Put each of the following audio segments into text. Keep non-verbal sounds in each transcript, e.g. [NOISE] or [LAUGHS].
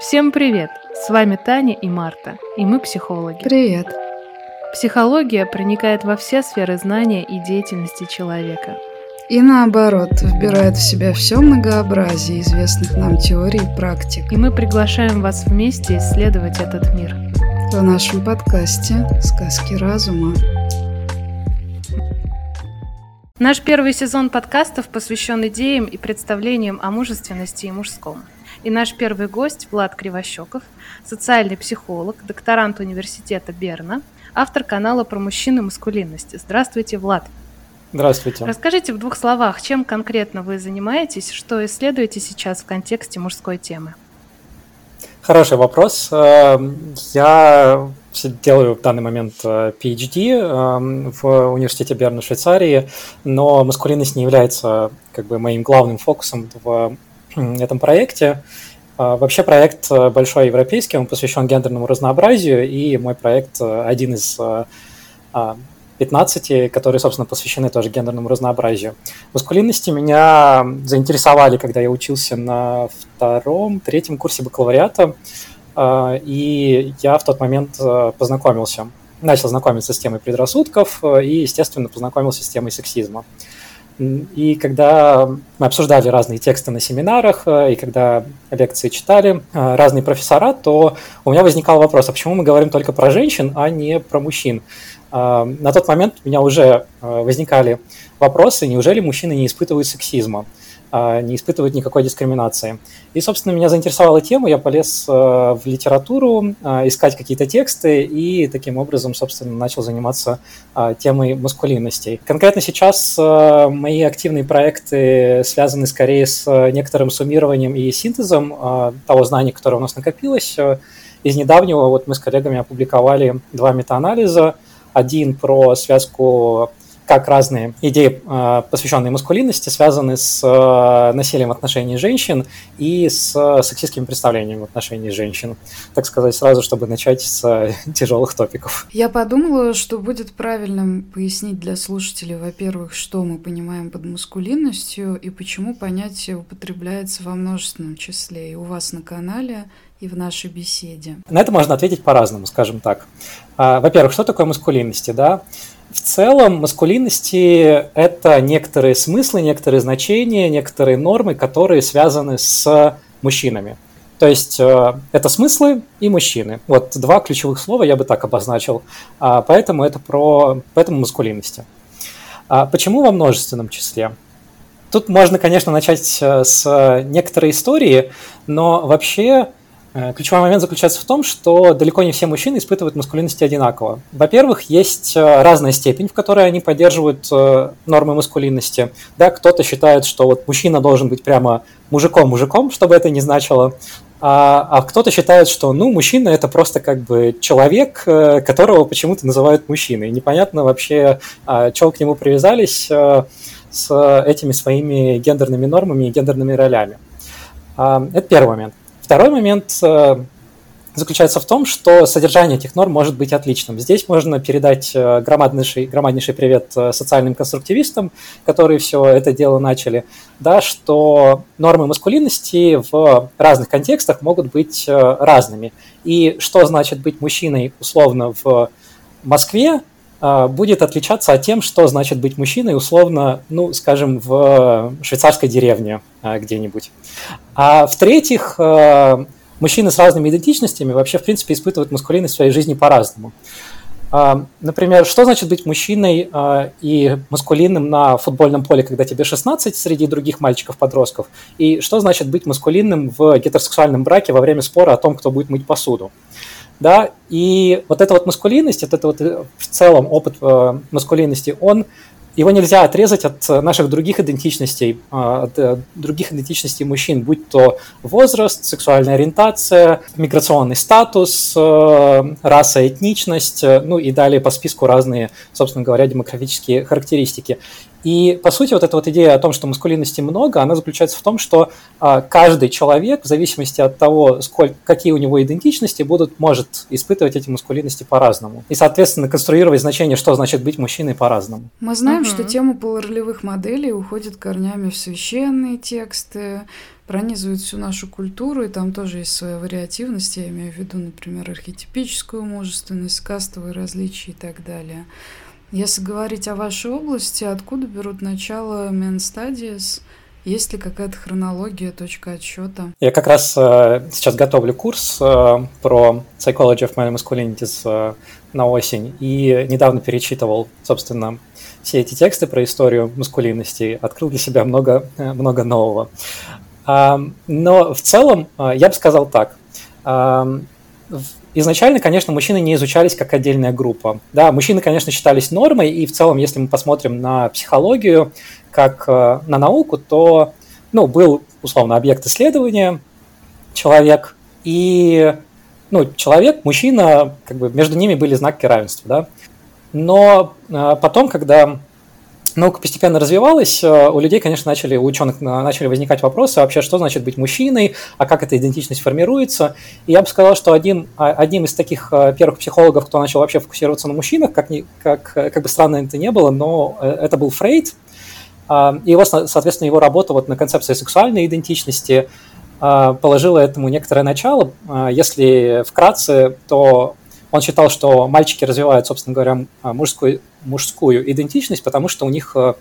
Всем привет! С вами Таня и Марта, и мы психологи. Привет! Психология проникает во все сферы знания и деятельности человека. И наоборот, вбирает в себя все многообразие известных нам теорий и практик. И мы приглашаем вас вместе исследовать этот мир. В нашем подкасте «Сказки разума». Наш первый сезон подкастов посвящен идеям и представлениям о мужественности и мужском. И наш первый гость Влад Кривощеков, социальный психолог, докторант университета Берна, автор канала про мужчин и маскулинности. Здравствуйте, Влад. Здравствуйте. Расскажите в двух словах, чем конкретно вы занимаетесь, что исследуете сейчас в контексте мужской темы? Хороший вопрос. Эм, я делаю в данный момент э, PhD эм, в университете Берна, Швейцарии, но маскулинность не является как бы моим главным фокусом в этом проекте. А, вообще проект э, большой европейский, он посвящен гендерному разнообразию, и мой проект э, один из 15, э, которые, собственно, посвящены тоже гендерному разнообразию. Маскулинности меня заинтересовали, когда я учился на втором, третьем курсе бакалавриата, и я в тот момент познакомился, начал знакомиться с темой предрассудков и, естественно, познакомился с темой сексизма. И когда мы обсуждали разные тексты на семинарах, э, и когда лекции читали э, разные профессора, то у меня возникал вопрос, а почему мы говорим только про женщин, а не про мужчин? Э, на тот момент у меня уже возникали вопросы, неужели мужчины не испытывают сексизма? А, не испытывают никакой дискриминации. И, собственно, меня заинтересовала тема, я полез э, в литературу, э, искать какие-то тексты и таким образом, собственно, начал заниматься э, темой маскулинностей. Конкретно сейчас мои активные проекты связаны скорее с некоторым суммированием и синтезом того знания, которое у нас накопилось. Из недавнего вот мы с коллегами опубликовали два метаанализа. Один про связку как разные идеи, а, посвященные маскулинности, связаны с а, насилием в отношении женщин и с а, сексистскими представлениями в отношении женщин. Так сказать, сразу, чтобы начать с [LAUGHS] тяжелых топиков. Я подумала, что будет правильным пояснить для слушателей, во-первых, что мы понимаем под маскулинностью и почему понятие употребляется во множественном числе и у вас на канале, и в нашей беседе. На это можно ответить по-разному, скажем так. Во-первых, что такое маскулинности, да? В целом, маскулинности – это некоторые смыслы, некоторые значения, некоторые нормы, которые связаны с мужчинами. То есть э, это смыслы и мужчины. Вот два ключевых слова я бы так обозначил. А, поэтому это про поэтому маскулинности. А почему во множественном числе? Тут можно, конечно, начать э, с некоторой истории, но вообще ключевой момент заключается в том, что далеко не все мужчины испытывают маскулинности одинаково. Во-первых, есть э, разная степень, в которой они поддерживают э, нормы маскулинности. Да, кто-то считает, что вот мужчина должен быть прямо мужиком-мужиком, чтобы это не значило, а, а кто-то считает, что ну, мужчина это просто как бы человек, которого почему-то называют мужчиной. Непонятно вообще, а, чего к нему привязались с этими своими гендерными нормами и гендерными ролями. А, это первый момент. Второй момент э, заключается в том, что содержание этих норм может быть отличным. Здесь можно передать э, громаднейший, громаднейший привет э, социальным конструктивистам, которые все это дело начали, да, что нормы маскулинности в разных контекстах могут быть разными. И что значит быть мужчиной условно в Москве, будет отличаться от тем, что значит быть мужчиной условно, ну, скажем, в швейцарской деревне где-нибудь. А в-третьих, э, мужчины с разными идентичностями вообще, в принципе, испытывают маскулинность в своей жизни по-разному. А, например, что значит быть мужчиной а, и маскулинным на футбольном поле, когда тебе 16 среди других мальчиков-подростков? И что значит быть маскулинным в гетеросексуальном браке во время спора о том, кто будет мыть посуду? Да, и вот эта вот маскулинность, вот это вот э, в целом опыт э, маскулинности, он его нельзя отрезать от наших других идентичностей, а, от э, других идентичностей мужчин, будь то возраст, сексуальная ориентация, миграционный статус, раса, этничность, ну и далее по списку разные, собственно говоря, демографические характеристики. И, по сути, вот эта вот идея о том, что маскулинности много, она заключается в том, что а, каждый человек, в зависимости от того, сколько, какие у него идентичности, будут, может испытывать эти маскулинности по-разному. И, соответственно, конструировать значение, что значит быть мужчиной по-разному. Мы знаем, угу. что тема полуролевых моделей уходит корнями в священные тексты, пронизывает всю нашу культуру, и там тоже есть своя вариативность, я имею в виду, например, архетипическую мужественность, кастовые различия и так далее. Если говорить о вашей области, откуда берут начало Men Studies? Есть ли какая-то хронология, точка отсчета? Я как раз э, сейчас готовлю курс э, про Psychology of Male Masculinities э, на осень и недавно перечитывал, собственно, все эти тексты про историю маскулинности, открыл для себя много, э, много нового. Э, но в целом э, я бы сказал так. Э, изначально, конечно, мужчины не изучались как отдельная группа. Да, мужчины, конечно, считались нормой, и в целом, если мы посмотрим на психологию как э, на науку, то ну, был, условно, объект исследования, человек, и ну, человек, мужчина, как бы между ними были знаки равенства. Да? Но э, потом, когда наука постепенно развивалась, э, у людей, конечно, начали, у ученых начали возникать вопросы вообще, что значит быть мужчиной, а как эта идентичность формируется. И я бы сказал, что один, а, одним из таких э, первых психологов, кто начал вообще фокусироваться на мужчинах, как, ни, как, как бы странно это не было, но э, это был Фрейд. А, и его, соответственно, его работа вот на концепции сексуальной идентичности а, положила этому некоторое начало. Если вкратце, то он считал, что мальчики развивают, собственно говоря, мужскую, мужскую идентичность, потому что у них э,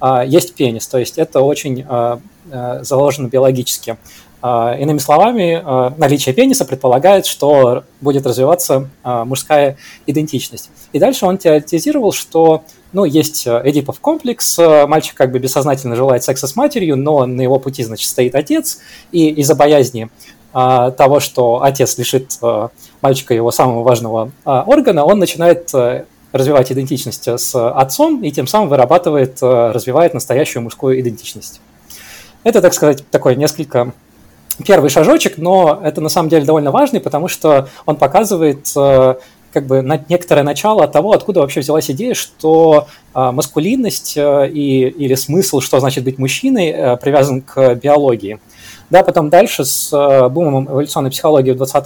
а, есть пенис, то есть это очень э, э, заложено биологически. А, иными словами, наличие пениса предполагает, что будет развиваться мужская идентичность. И дальше он теоретизировал, что ну, есть Эдипов комплекс, мальчик как бы бессознательно желает секса с матерью, но на его пути, значит, стоит отец, и из-за боязни того, что отец лишит мальчика его самого важного органа, он начинает развивать идентичность с отцом и тем самым вырабатывает, развивает настоящую мужскую идентичность. Это, так сказать, такой несколько первый шажочек, но это на самом деле довольно важный, потому что он показывает как бы некоторое начало того, откуда вообще взялась идея, что маскулинность и, или смысл, что значит быть мужчиной, привязан к биологии. Да, потом дальше с э, бумом эволюционной психологии в 20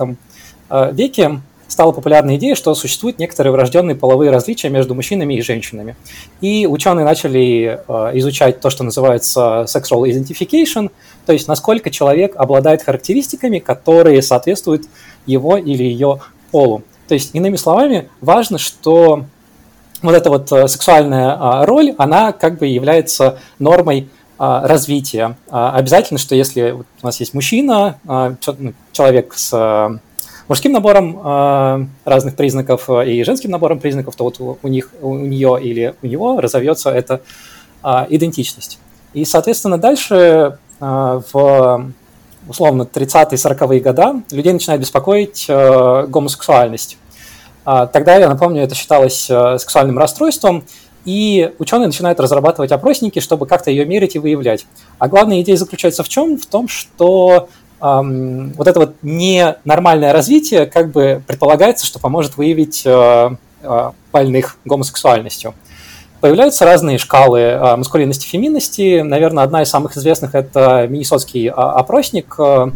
э, веке стала популярная идея, что существуют некоторые врожденные половые различия между мужчинами и женщинами. И ученые начали э, изучать то, что называется sexual identification, то есть насколько человек обладает характеристиками, которые соответствуют его или ее полу. То есть, иными словами, важно, что вот эта вот сексуальная роль, она как бы является нормой а, развития. А, обязательно, что если у нас есть мужчина, а, ну, человек с мужским набором разных признаков и женским набором признаков, то вот у них, у нее или у него разовьется эта идентичность. И, соответственно, дальше в условно 30-е, 40-е годы людей начинает беспокоить гомосексуальность. Тогда, я напомню, это считалось сексуальным расстройством, и ученые начинают разрабатывать опросники, чтобы как-то ее мерить и выявлять. А главная идея заключается в чем? В том, что эм, вот это вот ненормальное развитие как бы предполагается, что поможет выявить э, э, больных гомосексуальностью. Появляются разные шкалы э, маскулинности и феминности. Наверное, одна из самых известных – это Миннесотский опросник, э,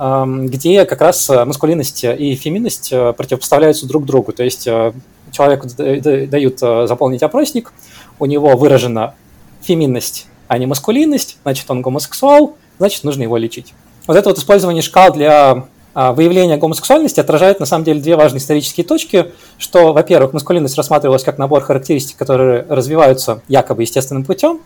эм, где как раз маскулинность и феминность э, противопоставляются друг другу. То есть человеку дают э, заполнить опросник, у него выражена феминность, а не маскулинность, значит, он гомосексуал, значит, нужно его лечить. Вот это вот использование шкал для а, выявления гомосексуальности отражает на самом деле две важные исторические точки, что, во-первых, маскулинность рассматривалась как набор характеристик, которые развиваются якобы естественным путем,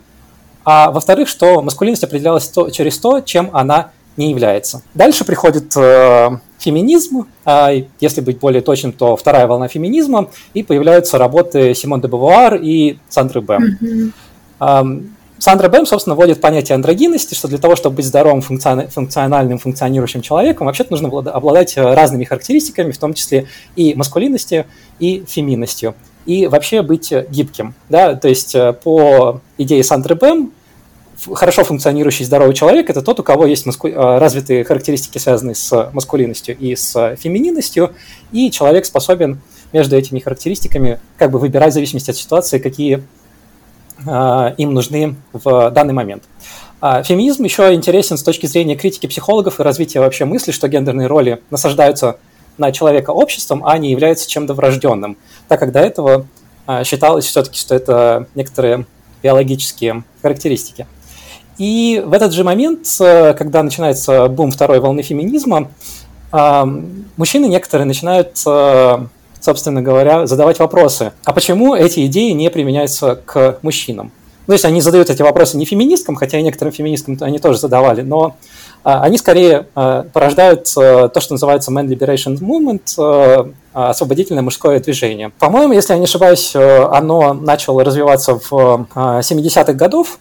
а во-вторых, что маскулинность определялась то, через то, чем она не является. Дальше приходит э, феминизм, а если быть более точным, то вторая волна феминизма, и появляются работы Симон де Бавуар и Сандры Бэм. Mm-hmm. Сандра Бэм, собственно, вводит понятие андрогинности, что для того, чтобы быть здоровым, функциональным, функционирующим человеком, вообще-то нужно обладать э, разными характеристиками, в том числе и маскулинностью, и феминностью, и вообще быть гибким. Да? То есть э, по идее Сандры Бэм хорошо функционирующий здоровый человек – это тот, у кого есть маску... А, развитые характеристики, связанные с маскулинностью и с фемининностью, и человек способен между этими характеристиками как бы выбирать в зависимости от ситуации, какие им нужны в данный момент. Феминизм еще интересен с точки зрения критики психологов и развития вообще мысли, что гендерные роли насаждаются на человека обществом, а не являются чем-то врожденным, так как до этого считалось все-таки, что это некоторые биологические характеристики. И в этот же момент, э, когда начинается бум второй волны феминизма, э, мужчины некоторые начинают, э, собственно говоря, задавать вопросы. А почему эти идеи не применяются к мужчинам? Ну, то есть они задают эти вопросы не феминисткам, хотя и некоторым феминисткам они тоже задавали, но они скорее порождают то, что называется Man Liberation Movement, освободительное мужское движение. По-моему, если я не ошибаюсь, оно начало развиваться в 70-х годов,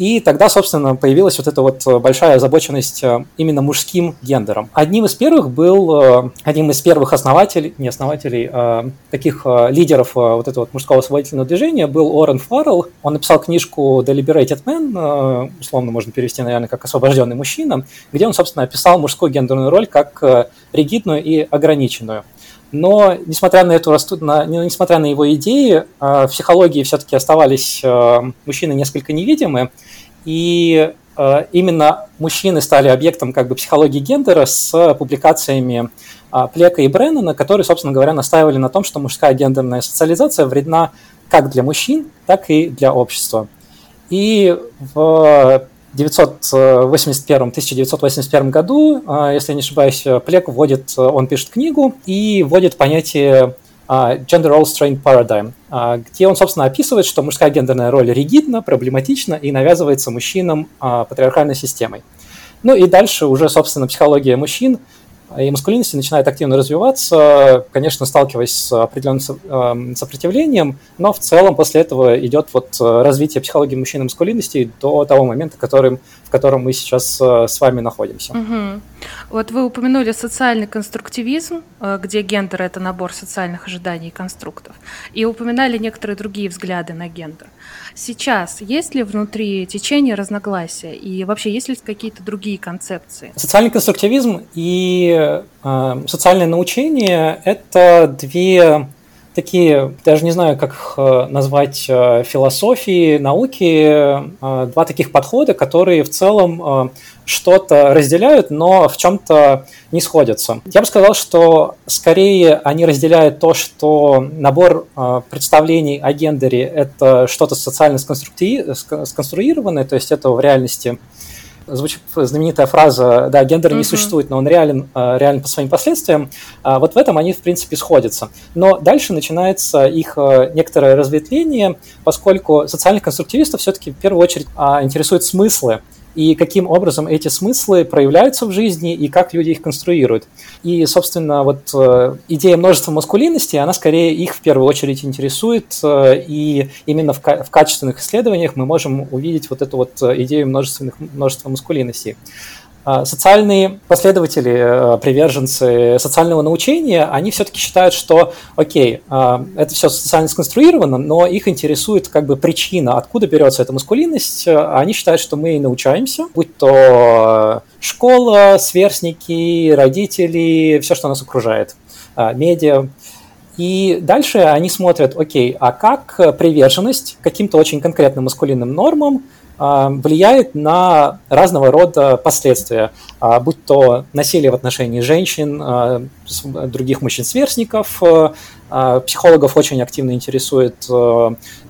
и тогда, собственно, появилась вот эта вот большая озабоченность э, именно мужским гендером. Одним из первых был, э, одним из первых основателей, не основателей, а таких лидеров вот этого вот мужского освободительного движения был Орен Фаррелл. Он написал книжку The Liberated Man, условно можно перевести, наверное, как «Освобожденный мужчина», где он, собственно, описал мужскую гендерную роль как ригидную и ограниченную. Но, несмотря на эту на, несмотря на его идеи, в психологии все-таки оставались мужчины несколько невидимы, и э, именно мужчины стали объектом как бы психологии гендера с публикациями э, Плека и Бреннана, которые, собственно говоря, настаивали на том, что мужская гендерная социализация вредна как для мужчин, так и для общества. И в 1981-1981 году, э, если я не ошибаюсь, Плек вводит, он пишет книгу и вводит понятие а, Gender Role Strain Paradigm, а, где он, собственно, описывает, что мужская гендерная роль ригидна, проблематична и навязывается мужчинам а, патриархальной системой. Ну и дальше уже, собственно, психология мужчин и маскулинности начинает активно развиваться, конечно, сталкиваясь с определенным сопротивлением, но в целом после этого идет вот развитие психологии мужчин и маскулинности до того момента, которым, в котором мы сейчас с вами находимся. Угу. Вот вы упомянули социальный конструктивизм, э, где гендер – это набор социальных ожиданий и конструктов, и упоминали некоторые другие взгляды на гендер. Сейчас есть ли внутри течения разногласия и вообще есть ли какие-то другие концепции? Социальный конструктивизм и э, социальное научение – это две такие, даже не знаю, как их э, назвать, э, философии, науки, два таких подхода, которые в целом что-то разделяют, но в чем-то не сходятся. Я бы сказал, что скорее они разделяют то, что набор э, представлений о гендере – это что-то социально сконструированное, то есть это в реальности звучит знаменитая фраза, да, гендер не uh-huh. существует, но он реален, э, реален по своим последствиям. А вот в этом они, в принципе, сходятся. Но дальше начинается их э, некоторое разветвление, поскольку социальных конструктивистов все-таки в первую очередь а, интересуют смыслы и каким образом эти смыслы проявляются в жизни и как люди их конструируют. И, собственно, вот э, идея множества маскулинности, она скорее их в первую очередь интересует, э, и именно в, в качественных исследованиях мы можем увидеть вот эту вот э, идею множественных, множества маскулинностей. А, социальные последователи, э, приверженцы социального научения, они все-таки считают, что, окей, а, это все социально сконструировано, но их интересует как бы причина, откуда берется эта маскулинность. Они считают, что мы и научаемся, будь то школа, сверстники, родители, все, что нас окружает, а, медиа. И дальше они смотрят, окей, а как приверженность каким-то очень конкретным маскулинным нормам а, влияет на разного рода последствия, а, будь то насилие в отношении женщин, а, других мужчин-сверстников. Психологов очень активно интересует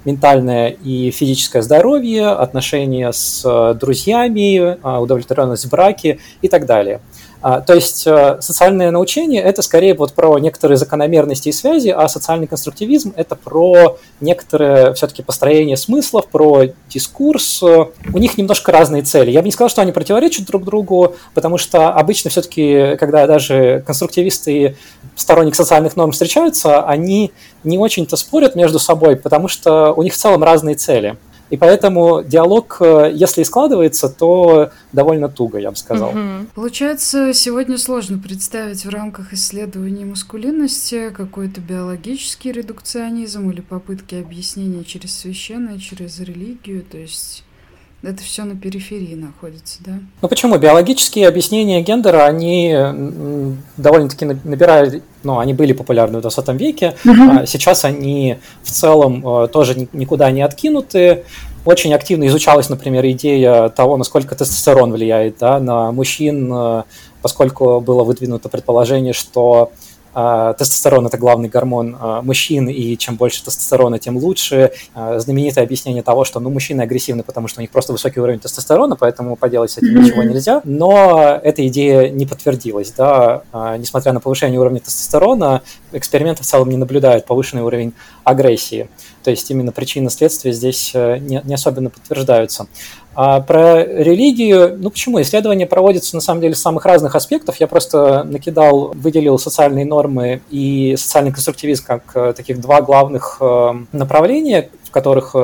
ментальное и физическое здоровье, отношения с друзьями, удовлетворенность в браке и так далее. А, то есть э, социальное научение – это скорее вот про некоторые закономерности и связи, а социальный конструктивизм – это про некоторое все-таки построение смыслов, про дискурс. У них немножко разные цели. Я бы не сказал, что они противоречат друг другу, потому что обычно все-таки, когда даже конструктивисты и сторонник социальных норм встречаются, они не очень-то спорят между собой, потому что у них в целом разные цели. И поэтому диалог, э, если и складывается, то довольно туго, я бы сказал. Угу. Получается, сегодня сложно представить в рамках исследований маскулинности какой-то биологический редукционизм или попытки объяснения через священное, через религию. То есть это все на периферии находится, да? Ну почему? Биологические объяснения гендера, они довольно-таки набирали, ну, они были популярны в 20 веке, а сейчас они в целом э, тоже никуда не откинуты. Очень активно изучалась, например, идея того, насколько тестостерон влияет да, на мужчин, э, поскольку было выдвинуто предположение, что тестостерон – это главный гормон а, мужчин, и чем больше тестостерона, тем лучше. А, знаменитое объяснение того, что ну, мужчины агрессивны, потому что у них просто высокий уровень тестостерона, поэтому поделать с этим ничего нельзя. Но эта идея не подтвердилась. Да? Несмотря на повышение уровня тестостерона, эксперименты в целом не наблюдают повышенный уровень агрессии. То есть именно причины следствия здесь э, не, не особенно подтверждаются. А про религию, ну почему? Исследования проводятся на самом деле с самых разных аспектов. Я просто накидал, выделил социальные нормы и социальный конструктивизм как э, таких два главных э, направления, в которых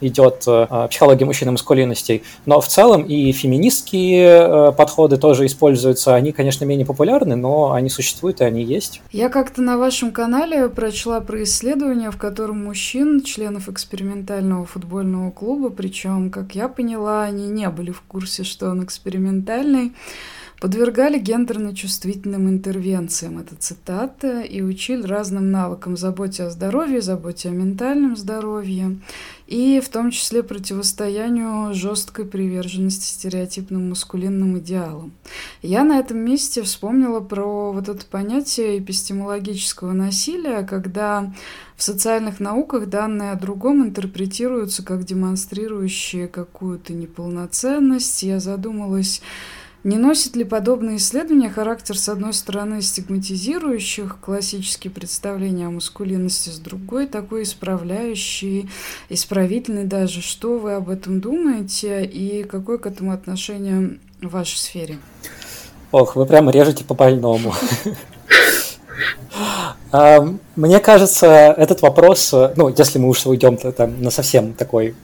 идет э, психология мужчин и маскулинностей, но в целом и феминистские э, подходы тоже используются. Они, конечно, менее популярны, но они существуют и они есть. Я как-то на вашем канале прочла про исследование, в котором мужчин, членов экспериментального футбольного клуба, причем, как я поняла, они не были в курсе, что он экспериментальный, подвергали гендерно-чувствительным интервенциям, это цитата, и учили разным навыкам заботе о здоровье, заботе о ментальном здоровье, и в том числе противостоянию жесткой приверженности стереотипным маскулинным идеалам. Я на этом месте вспомнила про вот это понятие эпистемологического насилия, когда в социальных науках данные о другом интерпретируются как демонстрирующие какую-то неполноценность. Я задумалась, не носит ли подобное исследование характер, с одной стороны, стигматизирующих классические представления о маскулинности, с другой такой исправляющий, исправительный даже? Что вы об этом думаете и какое к этому отношение в вашей сфере? Ох, вы прямо режете по больному. Мне кажется, этот вопрос, ну, если мы уж уйдем на совсем такой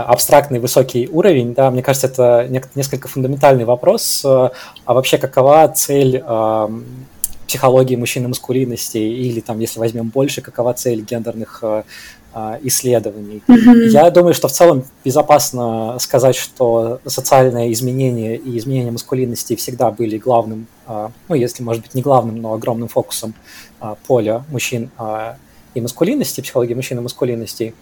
абстрактный высокий уровень, да, мне кажется, это несколько фундаментальный вопрос, э, а вообще какова цель психологии мужчины маскулинности, или там, если возьмем больше, какова цель гендерных э, э, исследований. Mm-hmm. Я думаю, что в целом безопасно сказать, что социальное изменение и изменение маскулинности всегда были главным, ну, если, может быть, не главным, но огромным фокусом поля мужчин и маскулинности, психологии мужчин и маскулинностей.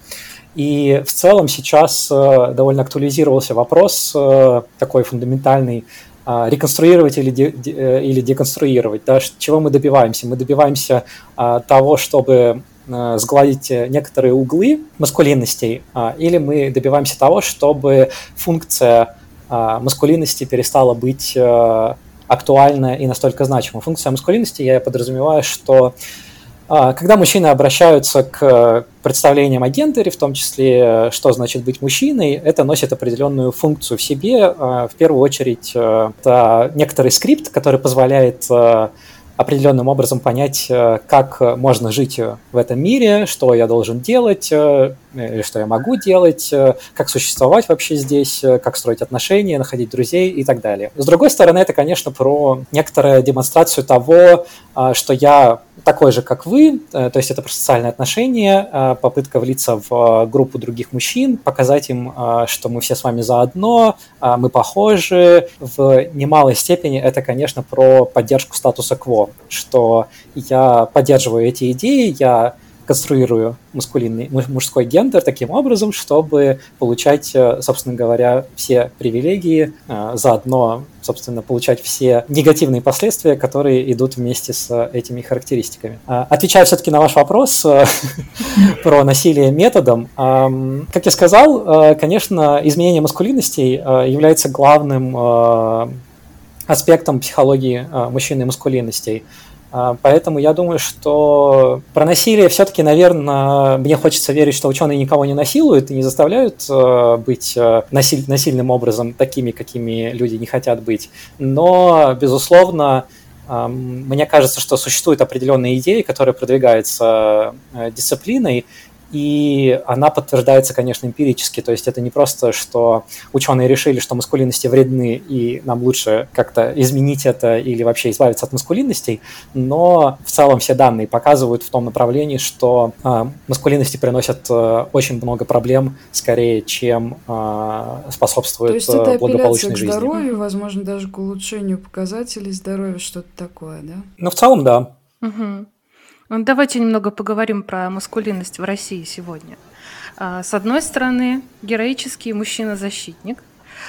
И в целом сейчас э, довольно актуализировался вопрос э, такой фундаментальный, а, реконструировать или, де, э, или деконструировать. Да? Чего мы добиваемся? Мы добиваемся а, того, чтобы сгладить некоторые углы маскулинностей, а, или мы добиваемся того, чтобы функция маскулинности перестала быть актуальна и настолько значима. Функция маскулинности, я подразумеваю, что а, когда мужчины обращаются к представлениям о гендере, в том числе, что значит быть мужчиной, это носит определенную функцию в себе. А, в первую очередь, э, это некоторый скрипт, который позволяет э, определенным образом понять, э, как можно жить в этом мире, что я должен делать, э, или что я могу делать, э, как существовать вообще здесь, как строить отношения, находить друзей и так далее. С другой стороны, это, конечно, про некоторую демонстрацию того, что я такой же, как вы, то есть это про социальные отношения, попытка влиться в группу других мужчин, показать им, что мы все с вами заодно, мы похожи. В немалой степени это, конечно, про поддержку статуса кво что я поддерживаю эти идеи, я конструирую мускулинный, мужской гендер таким образом, чтобы получать, э, собственно говоря, все привилегии, э, заодно, собственно, получать все негативные последствия, которые идут вместе с этими характеристиками. А, отвечая все-таки на ваш вопрос э, [LAUGHS] про насилие методом, как я сказал, конечно, изменение маскулинностей является главным аспектом психологии мужчины и маскулинностей. А, поэтому я думаю, что про насилие все-таки, наверное, мне хочется верить, что ученые никого не насилуют и не заставляют э, быть э, насиль, насильным образом такими, какими люди не хотят быть. Но, безусловно, мне кажется, что существуют определенные идеи, которые продвигаются э, дисциплиной, и она подтверждается, конечно, эмпирически. То есть это не просто, что ученые решили, что маскулинности вредны, и нам лучше как-то изменить это или вообще избавиться от маскулинностей, но в целом все данные показывают в том направлении, что э, маскулинности приносят э, очень много проблем, скорее, чем э, способствуют То есть это благополучной к жизни. здоровью, возможно, даже к улучшению показателей здоровья, что-то такое, да? Ну, в целом, да. Угу. Ну, давайте немного поговорим про маскулинность в России сегодня. А, с одной стороны, героический мужчина-защитник,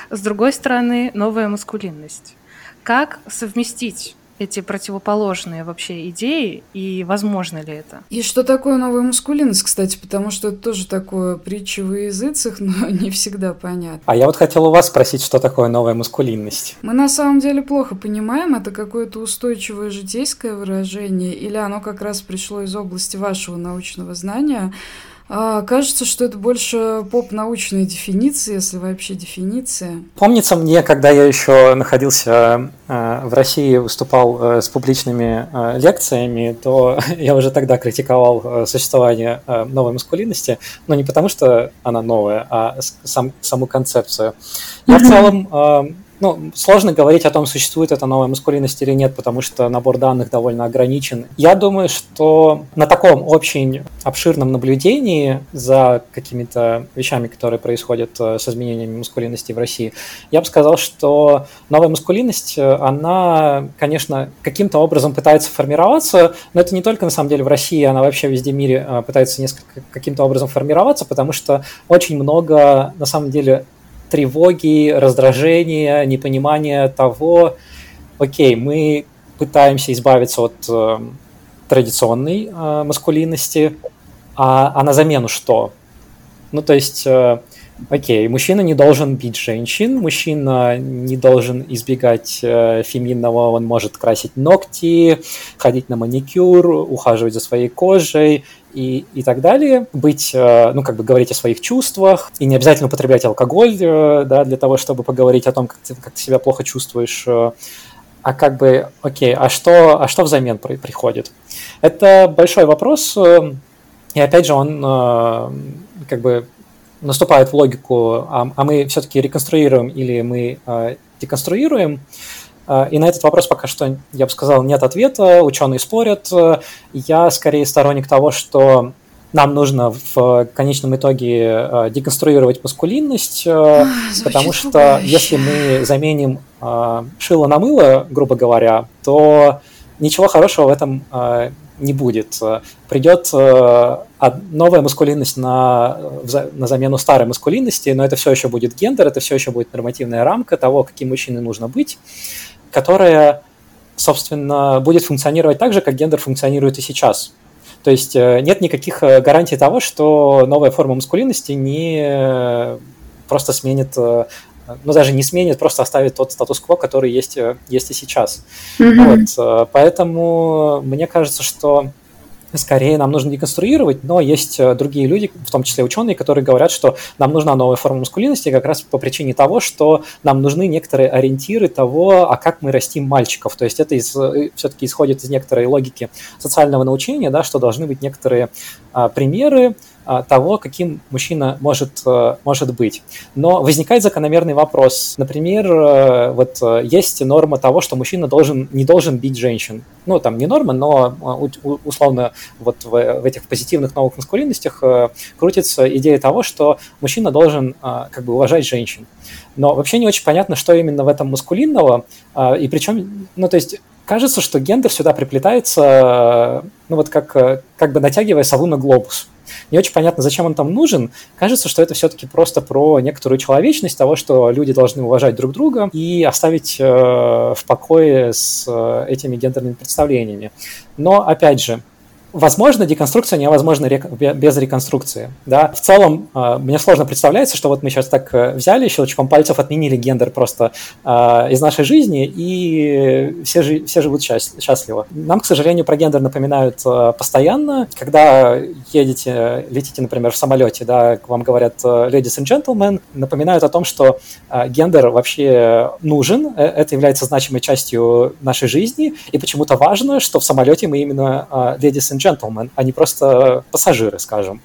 с другой стороны, новая маскулинность. Как совместить эти противоположные вообще идеи, и возможно ли это? И что такое новая мускулинность, кстати, потому что это тоже такое притча во языцах, [LAUGHS] но не всегда понятно. А я вот хотел у вас спросить, что такое новая маскулинность? Мы на самом деле плохо понимаем, это какое-то устойчивое житейское выражение, или оно как раз пришло из области вашего научного знания, а, кажется, что это больше поп-научная дефиниция, если вообще дефиниция. Помнится мне, когда я еще находился э, в России, выступал э, с публичными э, лекциями, то [LAUGHS] я уже тогда критиковал существование новой маскулинности, но не потому, что она новая, а сам, саму концепцию. Я в целом ну, сложно говорить о том, существует эта новая маскулинность или нет, потому что набор данных довольно ограничен. Я думаю, что на таком очень обширном наблюдении за какими-то вещами, которые происходят э, с изменениями маскулинности в России, я бы сказал, что новая маскулинность, э, она, конечно, каким-то образом пытается формироваться, но это не только на самом деле в России, она вообще везде в мире э, пытается несколько каким-то образом формироваться, потому что очень много, на самом деле, тревоги, раздражения, непонимания того, окей, мы пытаемся избавиться от э, традиционной э, маскулинности, а, а на замену что? Ну, то есть, э, окей, мужчина не должен бить женщин, мужчина не должен избегать э, феминного, он может красить ногти, ходить на маникюр, ухаживать за своей кожей, и, и так далее, быть, э, ну, как бы говорить о своих чувствах, и не обязательно употреблять алкоголь, э, да, для того, чтобы поговорить о том, как ты, как ты себя плохо чувствуешь, э, а как бы, окей, а что, а что взамен при, приходит? Это большой вопрос, и опять же он как бы наступает в логику, а, а мы все-таки реконструируем или мы деконструируем, а, и на этот вопрос пока что, я бы сказал, нет ответа, ученые спорят. Я скорее сторонник того, что нам нужно в конечном итоге а, деконструировать маскулинность, а, Звучит потому что пугающе. если мы заменим шило на мыло, грубо говоря, то ничего хорошего в этом не будет. Придет новая маскулинность на, на замену старой маскулинности, но это все еще будет гендер, это все еще будет нормативная рамка того, каким мужчиной нужно быть которая, собственно, будет функционировать так же, как гендер функционирует и сейчас. То есть э, нет никаких э, гарантий того, что новая форма маскулинности не просто сменит, э, ну даже не сменит, просто оставит тот статус-кво, который есть, есть и сейчас. Mm-hmm. Вот, поэтому мне кажется, что скорее нам нужно деконструировать, но есть э, другие люди, в том числе ученые, которые говорят, что нам нужна новая форма маскулинности как раз по причине того, что нам нужны некоторые ориентиры того, а как мы растим мальчиков. То есть это из, э, все-таки исходит из некоторой логики социального научения, да, что должны быть некоторые а, примеры, того, каким мужчина может, э, может быть. Но возникает закономерный вопрос. Например, э, вот э, есть норма того, что мужчина должен, не должен бить женщин. Ну, там не норма, но условно вот в, в этих позитивных новых маскулинностях крутится идея того, что мужчина должен как бы уважать женщин. Но вообще не очень понятно, что именно в этом маскулинного, и причем, ну, то есть кажется, что гендер сюда приплетается, ну, вот как, как бы натягивая сову на глобус. Не очень понятно, зачем он там нужен. Кажется, что это все-таки просто про некоторую человечность того, что люди должны уважать друг друга и оставить э, в покое с э, этими гендерными представлениями. Но, опять же, Возможно, деконструкция невозможна без реконструкции. Да? В целом, э, мне сложно представляется, что вот мы сейчас так э, взяли, щелчком пальцев отменили гендер просто э, из нашей жизни, и все, все живут счастливо. Нам, к сожалению, про гендер напоминают постоянно. Когда едете, летите, например, в самолете, да, вам говорят ladies and gentlemen, напоминают о том, что гендер вообще нужен, это является значимой частью нашей жизни, и почему-то важно, что в самолете мы именно ladies and gentlemen, а не просто пассажиры, скажем,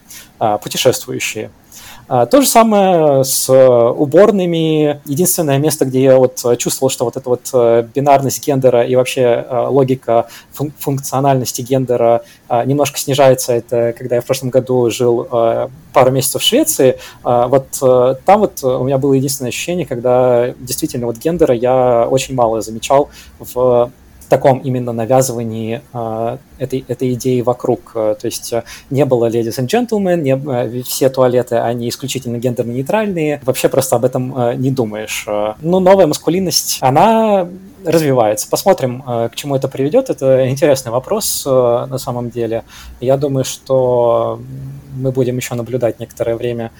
путешествующие. А, то же самое с уборными. Единственное место, где я вот чувствовал, что вот эта вот бинарность гендера и вообще логика фун- функциональности гендера немножко снижается, это когда я в прошлом году жил пару месяцев в Швеции. Вот там вот у меня было единственное ощущение, когда действительно вот гендера я очень мало замечал в таком именно навязывании э, этой, этой идеи вокруг. То есть э, не было ladies and gentlemen, не, э, все туалеты, они исключительно гендерно-нейтральные, вообще просто об этом э, не думаешь. Э, ну, новая маскулинность, она развивается. Посмотрим, э, к чему это приведет. Это интересный вопрос э, на самом деле. Я думаю, что мы будем еще наблюдать некоторое время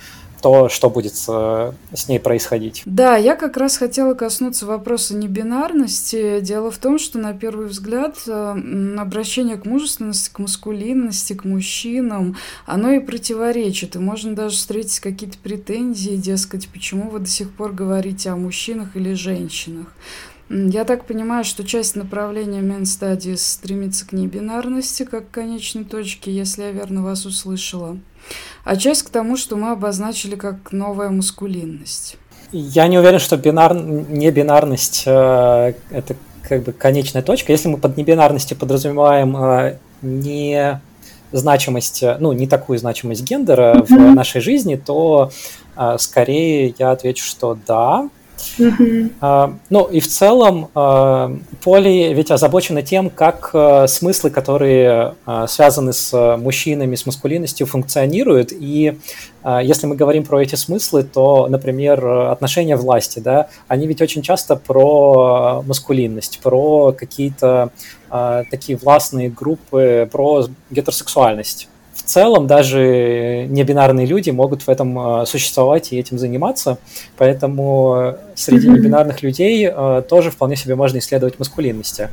то, что будет с, с ней происходить. Да, я как раз хотела коснуться вопроса небинарности. Дело в том, что на первый взгляд э, обращение к мужественности, к маскулинности, к мужчинам, оно и противоречит. И можно даже встретить какие-то претензии, дескать, почему вы до сих пор говорите о мужчинах или женщинах. Я так понимаю, что часть направления Studies стремится к небинарности как к конечной точке, если я верно вас услышала а часть к тому, что мы обозначили как новая маскулинность. Я не уверен, что бинар... не бинарность э, это как бы конечная точка. Если мы под небинарностью подразумеваем э, не значимость, ну, не такую значимость гендера в нашей жизни, то э, скорее я отвечу, что да. Uh, ну и в целом uh, Поли ведь озабочена тем, как uh, смыслы, которые связаны с мужчинами, с маскулинностью, функционируют. И если мы говорим про эти смыслы, то, например, отношения власти, да, они ведь очень часто про маскулинность, про какие-то такие властные группы, про гетеросексуальность целом даже небинарные люди могут в этом э, существовать и этим заниматься, поэтому среди небинарных людей э, тоже вполне себе можно исследовать маскулинности.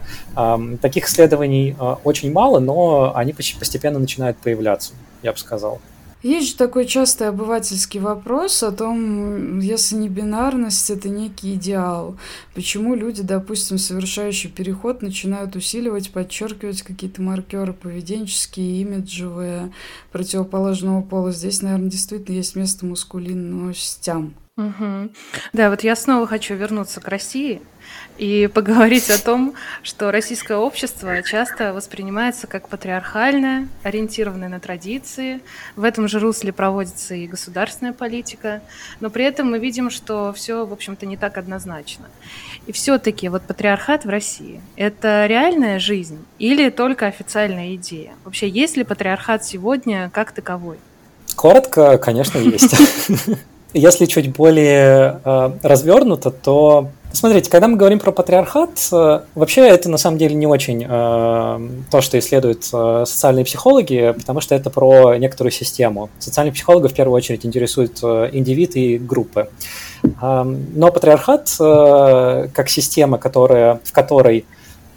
Таких исследований э, очень мало, но они постепенно начинают появляться, я бы сказал. Есть же такой частый обывательский вопрос о том, если не бинарность, это некий идеал. Почему люди, допустим, совершающие переход, начинают усиливать, подчеркивать какие-то маркеры поведенческие, имиджевые, противоположного пола. Здесь, наверное, действительно есть место мускулинностям. Угу. Да, вот я снова хочу вернуться к России и поговорить о том, что российское общество часто воспринимается как патриархальное, ориентированное на традиции. В этом же русле проводится и государственная политика, но при этом мы видим, что все, в общем-то, не так однозначно. И все-таки вот патриархат в России – это реальная жизнь или только официальная идея? Вообще, есть ли патриархат сегодня как таковой? Коротко, конечно, есть. [LAUGHS] Если чуть более э, развернуто, то смотрите, когда мы говорим про патриархат, э, вообще это на самом деле не очень э, то, что исследуют э, социальные психологи, потому что это про некоторую систему. Социальные психологи в первую очередь интересуют индивид и группы. Но патриархат как система, которая, в которой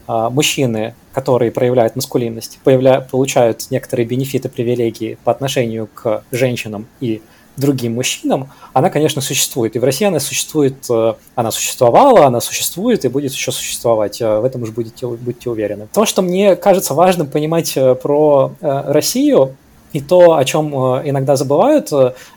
мужчины, которые проявляют маскулинность, появля, получают некоторые бенефиты, привилегии по отношению к женщинам и женщинам, другим мужчинам, она, конечно, существует. И в России она существует, э, она существовала, она существует и будет еще существовать. Э, в этом уж будете, будьте уверены. То, что мне кажется важным понимать э, про Россию, и то, о чем иногда забывают,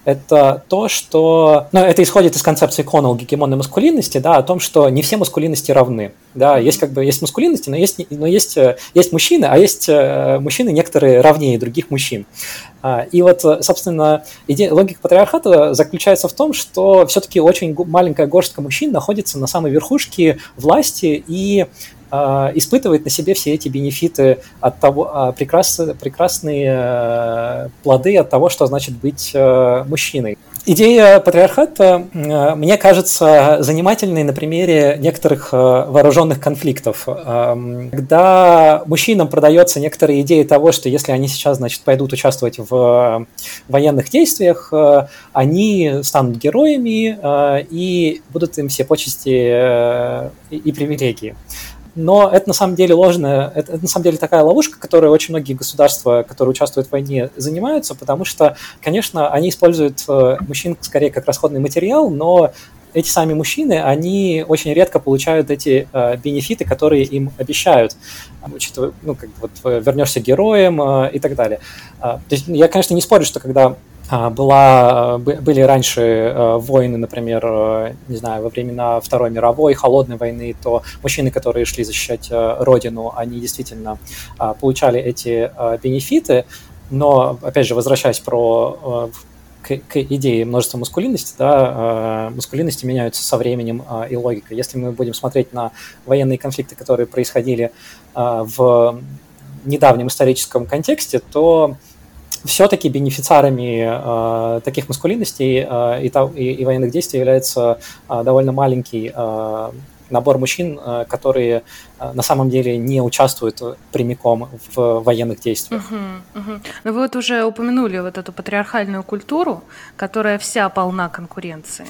это то, что... Ну, это исходит из концепции Коннелл гегемонной маскулинности, да, о том, что не все маскулинности равны. Да, есть как бы есть маскулинности, но есть, но есть, есть мужчины, а есть мужчины некоторые равнее других мужчин. А, и вот, собственно, идея, логика патриархата заключается в том, что все-таки очень маленькая горстка мужчин находится на самой верхушке власти и э, испытывает на себе все эти бенефиты от того, э, прекрас, прекрасные э, плоды от того, что значит быть э, мужчиной. Идея патриархата, э, мне кажется, занимательной на примере некоторых вооруженных конфликтов. Эм, когда мужчинам продается некоторые идеи того, что если они сейчас, значит, пойдут участвовать в военных действиях, они станут героями и будут им все почести и привилегии но это на самом деле ложная, это, это на самом деле такая ловушка, которой очень многие государства, которые участвуют в войне, занимаются, потому что, конечно, они используют э, мужчин скорее как расходный материал, но эти сами мужчины, они очень редко получают эти э, бенефиты, которые им обещают, учитывая, ну, как бы вот вернешься героем э, и так далее. Э, то есть я, конечно, не спорю, что когда была, были раньше э, войны, например, э, не знаю, во времена Второй мировой, Холодной войны, то мужчины, которые шли защищать э, родину, они действительно а, получали эти бенефиты, но, опять же, возвращаясь про к, к идее множества маскулинности, да, маскулинности меняются со временем и логикой. Если мы будем смотреть на военные конфликты, которые происходили в недавнем историческом контексте, то все-таки бенефициарами э, таких маскулинностей э, и, и, и военных действий является э, довольно маленький э, набор мужчин, э, которые э, на самом деле не участвуют прямиком в военных действиях. Угу, угу. Ну вы вот уже упомянули вот эту патриархальную культуру, которая вся полна конкуренции.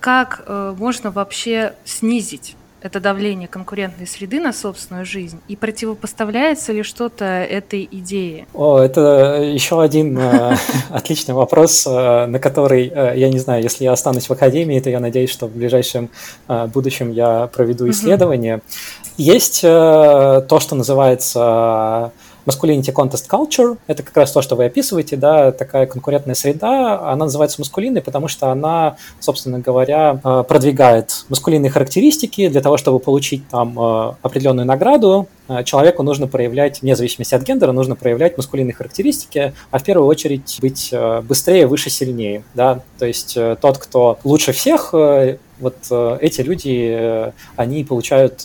Как э, можно вообще снизить это давление конкурентной среды на собственную жизнь? И противопоставляется ли что-то этой идее? О, это еще один э, [LAUGHS] отличный вопрос, э, на который, э, я не знаю, если я останусь в академии, то я надеюсь, что в ближайшем будущем я проведу исследование. Есть то, что называется Masculinity Contest Culture – это как раз то, что вы описываете, да, такая конкурентная среда, она называется маскулинной, потому что она, собственно говоря, э, продвигает маскулинные характеристики. Для того, чтобы получить там э, определенную награду, э, человеку нужно проявлять, вне зависимости от гендера, нужно проявлять маскулинные характеристики, а в первую очередь быть быстрее, выше, сильнее, да, то есть тот, кто лучше всех, вот эти люди, они получают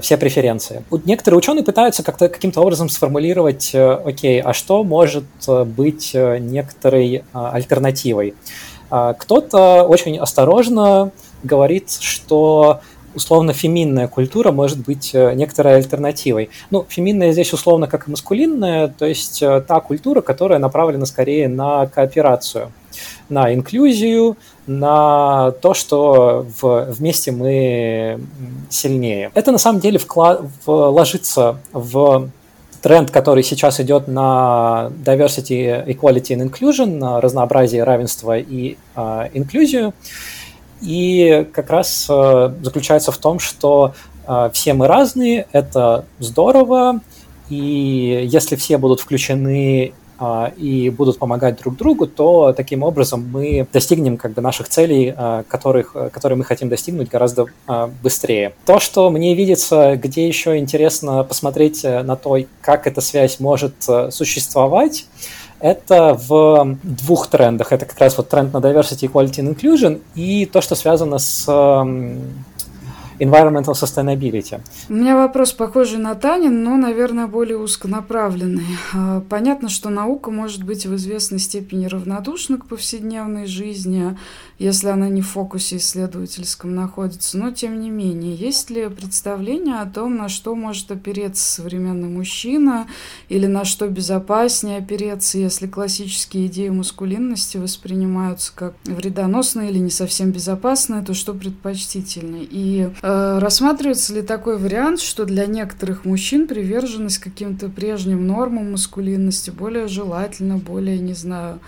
все преференции. Некоторые ученые пытаются как-то каким-то образом сформулировать, э, окей, а что может э, быть некоторой альтернативой? Кто-то очень осторожно говорит, что условно феминная культура может быть некоторой альтернативой. Ну, феминная здесь условно как и маскулинная, то есть та культура, которая направлена скорее на кооперацию, на инклюзию, на то, что в, вместе мы сильнее. Это на самом деле вклад, ложится в тренд, который сейчас идет на diversity, equality and inclusion, на разнообразие, равенство и э, инклюзию. И как раз э, заключается в том, что э, все мы разные, это здорово, и если все будут включены а, и будут помогать друг другу, то таким образом мы достигнем как бы наших целей, которых, которые мы хотим достигнуть гораздо быстрее. То, что мне видится, где еще интересно посмотреть э, на то, как эта связь может э, существовать, это в двух трендах. Это как раз вот тренд на diversity, equality and inclusion и то, что связано с environmental sustainability. У меня вопрос похожий на Танин, но, наверное, более узконаправленный. А, понятно, что наука может быть в известной степени равнодушна к повседневной жизни, если она не в фокусе исследовательском находится, но, тем не менее, есть ли представление о том, на что может опереться современный мужчина или на что безопаснее опереться, если классические идеи мускулинности воспринимаются как вредоносные или не совсем безопасные, то что предпочтительнее? И Э, рассматривается ли такой вариант, что для некоторых мужчин приверженность каким-то прежним нормам маскулинности более желательно, более, не знаю,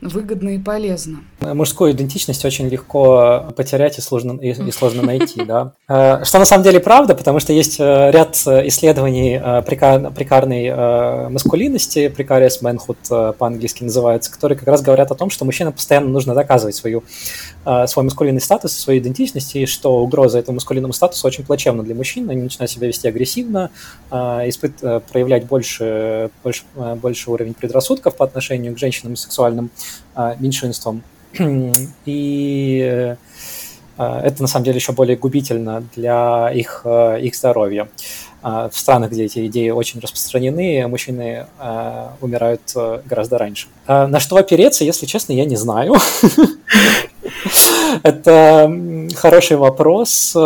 выгодно и полезно. Мужскую идентичность очень легко потерять и сложно, и, и сложно найти, да. [LAUGHS] Э, что на самом деле правда, потому что есть э, ряд исследований э, прикар, прикарной маскулинности, precarious manhood по-английски называется, которые как раз говорят о том, что мужчинам постоянно нужно доказывать свою, свой маскулинный статус, свою идентичность, и что угроза этому маскулинному статусу очень плачевна для мужчин, они начинают себя вести агрессивно, испыт, проявлять больше, больше, больше уровень предрассудков по отношению к женщинам сексуальным а, меньшинством. [CLEARS THROAT] И э, это на самом деле еще более губительно для их, э, их здоровья. А, в странах, где эти идеи очень распространены, мужчины а, умирают э, гораздо раньше. На что опереться, если честно, я не знаю. [LAUGHS] Это хороший вопрос.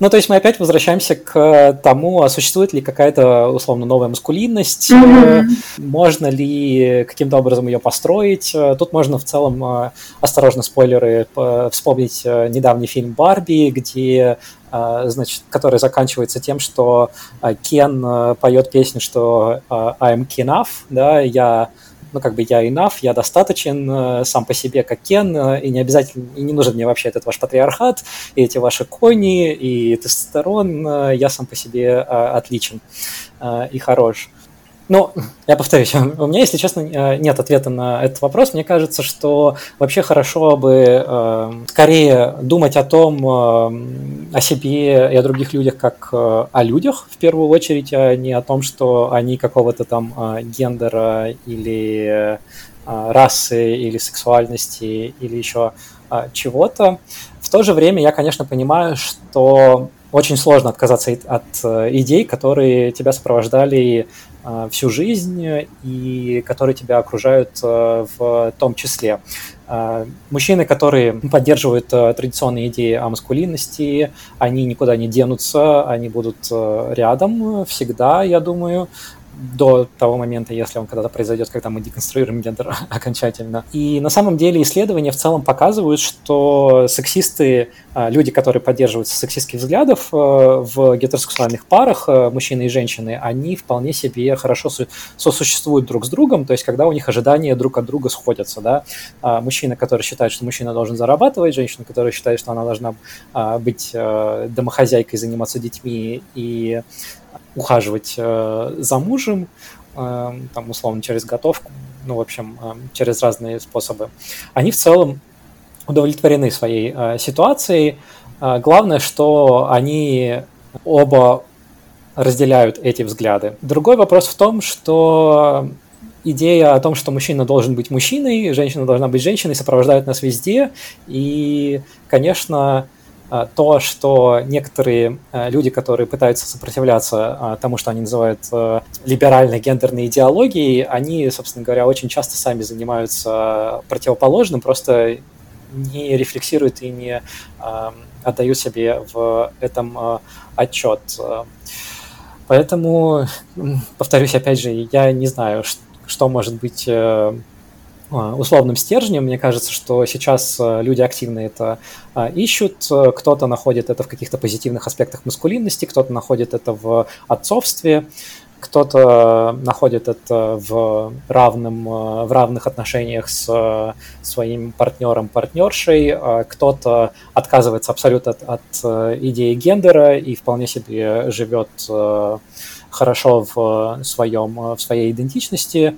Ну, то есть мы опять возвращаемся к тому, а существует ли какая-то условно новая маскулинность, mm-hmm. можно ли каким-то образом ее построить. Тут можно в целом, э, осторожно, спойлеры, вспомнить э, недавний фильм «Барби», где значит, который заканчивается тем, что Кен поет песню, что I'm enough, да, я ну, как бы я enough, я достаточен сам по себе, как Кен, и не обязательно, и не нужен мне вообще этот ваш патриархат, и эти ваши кони, и тестостерон, я сам по себе отличен и хорош. Ну, я повторюсь, [LAUGHS] у меня, если честно, э, нет ответа на этот вопрос. Мне кажется, что вообще хорошо бы э, скорее думать о том, э, о себе и о других людях, как э, о людях, в первую очередь, а не о том, что они какого-то там э, гендера или э, расы, или сексуальности, или еще э, чего-то. В то же время я, конечно, понимаю, что очень сложно отказаться от э, идей, которые тебя сопровождали всю жизнь и которые тебя окружают э, в том числе. Э, мужчины, которые поддерживают традиционные идеи о маскулинности, они никуда не денутся, они будут рядом всегда, я думаю до того момента, если он когда-то произойдет, когда мы деконструируем гендер [LAUGHS] окончательно. И на самом деле исследования в целом показывают, что сексисты, а, люди, которые поддерживаются сексистских взглядов э, в гетеросексуальных парах, э, мужчины и женщины, они вполне себе хорошо сосуществуют друг с другом, то есть когда у них ожидания друг от друга сходятся. Да? А, мужчина, который считает, что мужчина должен зарабатывать, женщина, которая считает, что она должна а, быть э, домохозяйкой, заниматься детьми и ухаживать э, за мужем, э, там, условно, через готовку, ну, в общем, э, через разные способы, они в целом удовлетворены своей э, ситуацией. Э, главное, что они оба разделяют эти взгляды. Другой вопрос в том, что идея о том, что мужчина должен быть мужчиной, женщина должна быть женщиной, сопровождает нас везде. И, конечно, то, что некоторые а, люди, которые пытаются сопротивляться а, тому, что они называют либеральной гендерной идеологией, они, собственно говоря, очень часто сами занимаются противоположным, просто не рефлексируют и не отдают себе в этом отчет. Поэтому, повторюсь, опять же, я не знаю, что может быть э, а, условным стержнем. Мне кажется, что сейчас э, люди активно это а, ищут. Кто-то находит это в каких-то позитивных аспектах маскулинности, кто-то находит это в отцовстве, кто-то находит это в, равном, э, в равных отношениях с э, своим партнером, партнершей, а кто-то отказывается абсолютно от, от идеи гендера и вполне себе живет хорошо в, своем, в своей идентичности.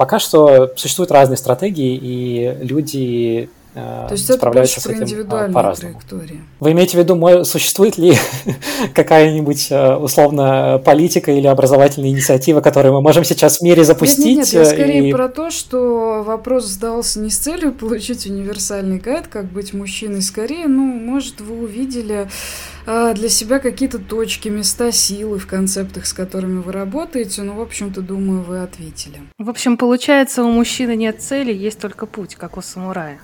Пока что существуют разные стратегии, и люди То есть справляются это с этим а, по-разному. Траектория. Вы имеете в виду, существует ли [LAUGHS] какая-нибудь э, условно политика или образовательная инициатива, которую мы можем сейчас в мире запустить? Нет, нет, нет я скорее и... про то, что вопрос задался не с целью получить универсальный гайд, как быть мужчиной, скорее, ну, может, вы увидели для себя какие-то точки, места силы в концептах, с которыми вы работаете. Ну, в общем-то, думаю, вы ответили. В общем, получается, у мужчины нет цели, есть только путь, как у самурая.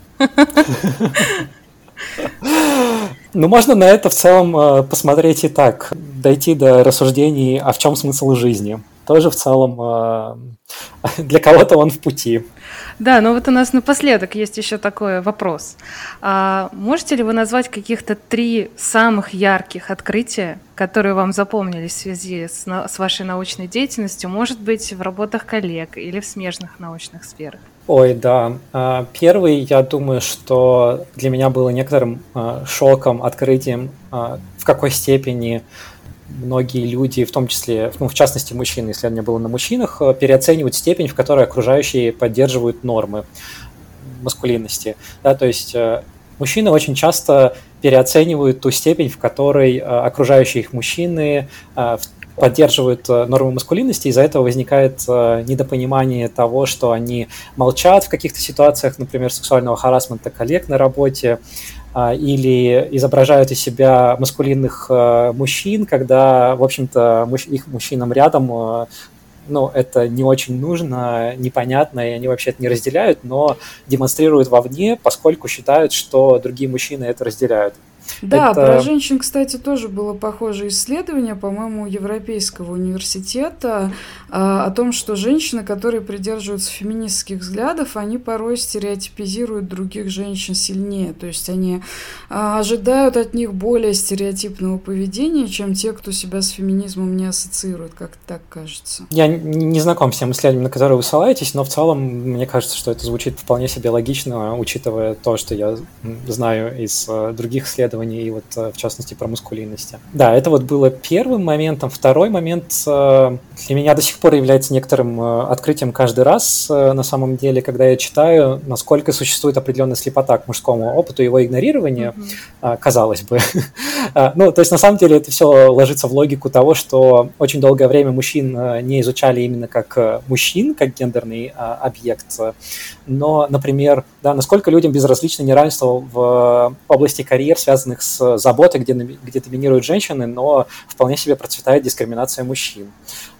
Ну, можно на это в целом э, посмотреть и так, дойти до рассуждений, а в чем смысл жизни. Тоже в целом э, [LAUGHS] для кого-то он в пути. Да, но вот у нас напоследок есть еще такой вопрос. А можете ли вы назвать каких-то три самых ярких открытия, которые вам запомнились в связи с, с вашей научной деятельностью, может быть, в работах коллег или в смежных научных сферах? Ой, да. А, первый, я думаю, что для меня было некоторым а, шоком, открытием, а, в какой степени многие люди, в том числе, ну, в частности, мужчины, исследование было на мужчинах, переоценивают степень, в которой окружающие поддерживают нормы маскулинности. Да, то есть мужчины очень часто переоценивают ту степень, в которой окружающие их мужчины поддерживают нормы маскулинности, из-за этого возникает недопонимание того, что они молчат в каких-то ситуациях, например, сексуального харасмента коллег на работе, а, или изображают из себя маскулинных э, мужчин, когда, в общем-то, их мужчинам рядом э, ну, это не очень нужно, непонятно, и они вообще это не разделяют, но демонстрируют вовне, поскольку считают, что другие мужчины это разделяют. Да, это... про женщин, кстати, тоже было похожее исследование, по-моему, Европейского университета, а, о том, что женщины, которые придерживаются феминистских взглядов, они порой стереотипизируют других женщин сильнее. То есть они а, ожидают от них более стереотипного поведения, чем те, кто себя с феминизмом не ассоциирует, как так кажется. Я не знаком с тем исследованием, на которое вы ссылаетесь, но в целом мне кажется, что это звучит вполне себе логично, учитывая то, что я знаю из э, других исследований, и вот э, в частности про мускулинности. Да, это вот было первым моментом. Второй момент э, для меня до сих пор является некоторым открытием каждый раз, на самом деле, когда я читаю, насколько существует определенная слепота к мужскому опыту, его игнорирование, mm-hmm. казалось бы. [LAUGHS] ну, то есть на самом деле это все ложится в логику того, что очень долгое время мужчин не изучали именно как мужчин, как гендерный объект, но, например, да, насколько людям безразлично неравенство в области карьер, связанных с заботой, где, где доминируют женщины, но вполне себе процветает дискриминация мужчин.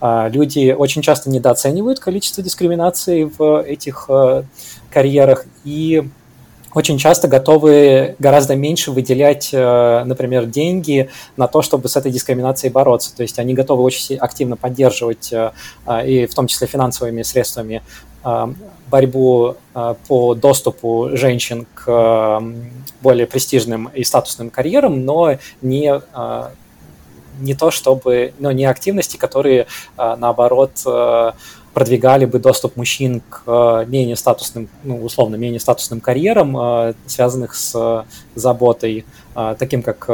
А, люди очень часто недооценивают количество дискриминации в этих э, карьерах и очень часто готовы гораздо меньше выделять, э, например, деньги на то, чтобы с этой дискриминацией бороться. То есть они готовы очень активно поддерживать, э, и в том числе финансовыми средствами, борьбу по доступу женщин к более престижным и статусным карьерам, но не не то чтобы, но не активности, которые наоборот продвигали бы доступ мужчин к э, менее статусным, ну, условно, менее статусным карьерам, э, связанных с заботой, э, таким как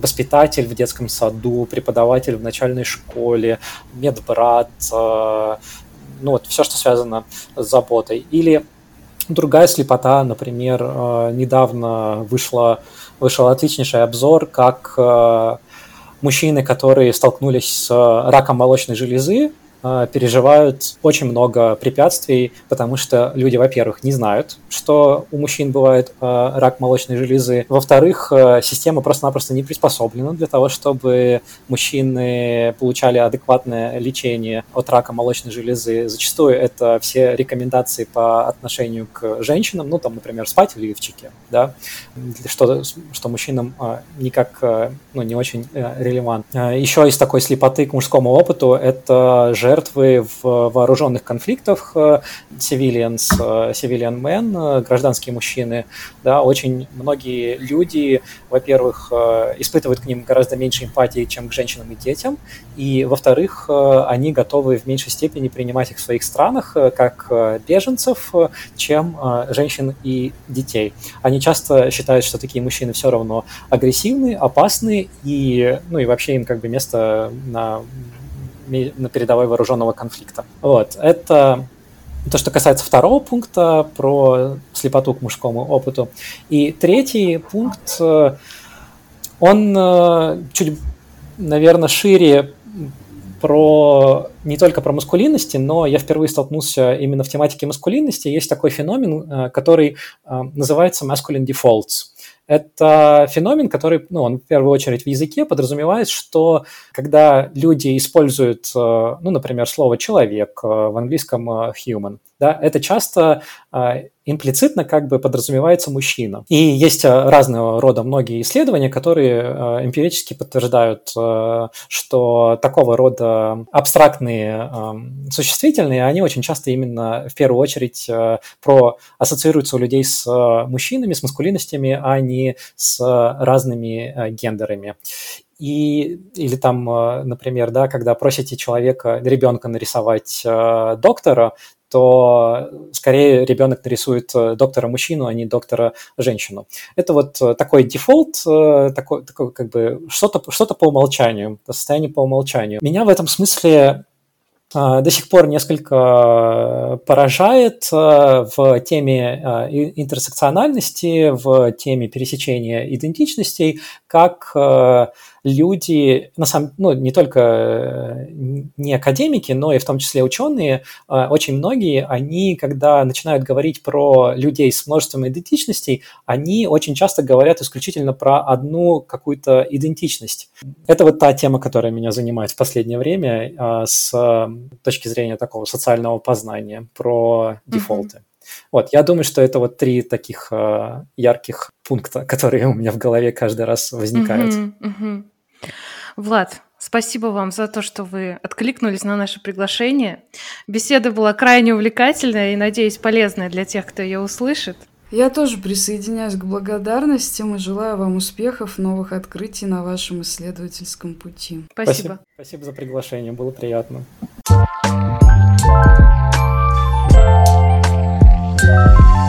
воспитатель в детском саду, преподаватель в начальной школе, медбрат, ну вот все, что связано с заботой. Или другая слепота, например, недавно вышла, вышел отличнейший обзор, как мужчины, которые столкнулись с раком молочной железы, переживают очень много препятствий, потому что люди, во-первых, не знают, что у мужчин бывает а, рак молочной железы. Во-вторых, а, система просто-напросто не приспособлена для того, чтобы мужчины получали адекватное лечение от рака молочной железы. Зачастую это все рекомендации по отношению к женщинам, ну, там, например, спать в лифчике, да, что, что мужчинам никак, ну, не очень релевантно. Еще из такой слепоты к мужскому опыту это же жертвы в вооруженных конфликтах, э, civilians, э, civilian men, э, гражданские мужчины, да, очень многие люди, во-первых, испытывают к ним гораздо меньше эмпатии, чем к женщинам и детям, и, во-вторых, они готовы в меньшей степени принимать их в своих странах как беженцев, чем женщин и детей. Они часто считают, что такие мужчины все равно агрессивны, опасны, и, ну, и вообще им как бы место на на передовой вооруженного конфликта. Вот, это то, что касается второго пункта про слепоту к мужскому опыту. И третий пункт, э, он э, чуть, наверное, шире про не только про маскулинности, но я впервые столкнулся именно в тематике маскулинности. Есть такой феномен, э, который называется masculine defaults. Это феномен, который, ну, он в первую очередь в языке подразумевает, что когда люди используют, э, ну, например, слово «человек» э, в английском э, «human», да, это часто имплицитно как бы подразумевается мужчина. И есть разного рода многие исследования, которые эмпирически подтверждают, что такого рода абстрактные существительные, они очень часто именно в первую очередь про ассоциируются у людей с мужчинами, с маскулинностями, а не с разными гендерами и, или там, например, да, когда просите человека, ребенка нарисовать доктора, то скорее ребенок нарисует э, доктора мужчину, а не доктора женщину. Это вот э, такой дефолт, э, такой, такой как бы что-то что по умолчанию, состояние по умолчанию. Меня в этом смысле до сих пор несколько поражает в теме интерсекциональности, в теме пересечения идентичностей, как люди, на самом, ну, не только э, не академики, но и в том числе ученые, э, очень многие, они, когда начинают говорить про людей с множеством идентичностей, они очень часто говорят исключительно про одну какую-то идентичность. Это вот та тема, которая меня занимает в последнее время э, с точки зрения такого социального познания про дефолты. Вот, я думаю, что это вот три таких э, ярких пункта, [LAUGHS] которые у меня в голове каждый раз возникают. Мгм, мгм. Влад, спасибо вам за то, что вы откликнулись на наше приглашение. Беседа была крайне увлекательная и, надеюсь, полезная для тех, кто ее услышит. Я тоже присоединяюсь к благодарностям и желаю вам успехов, новых открытий на вашем исследовательском пути. Спасибо. Спасибо за приглашение, было приятно. Thank you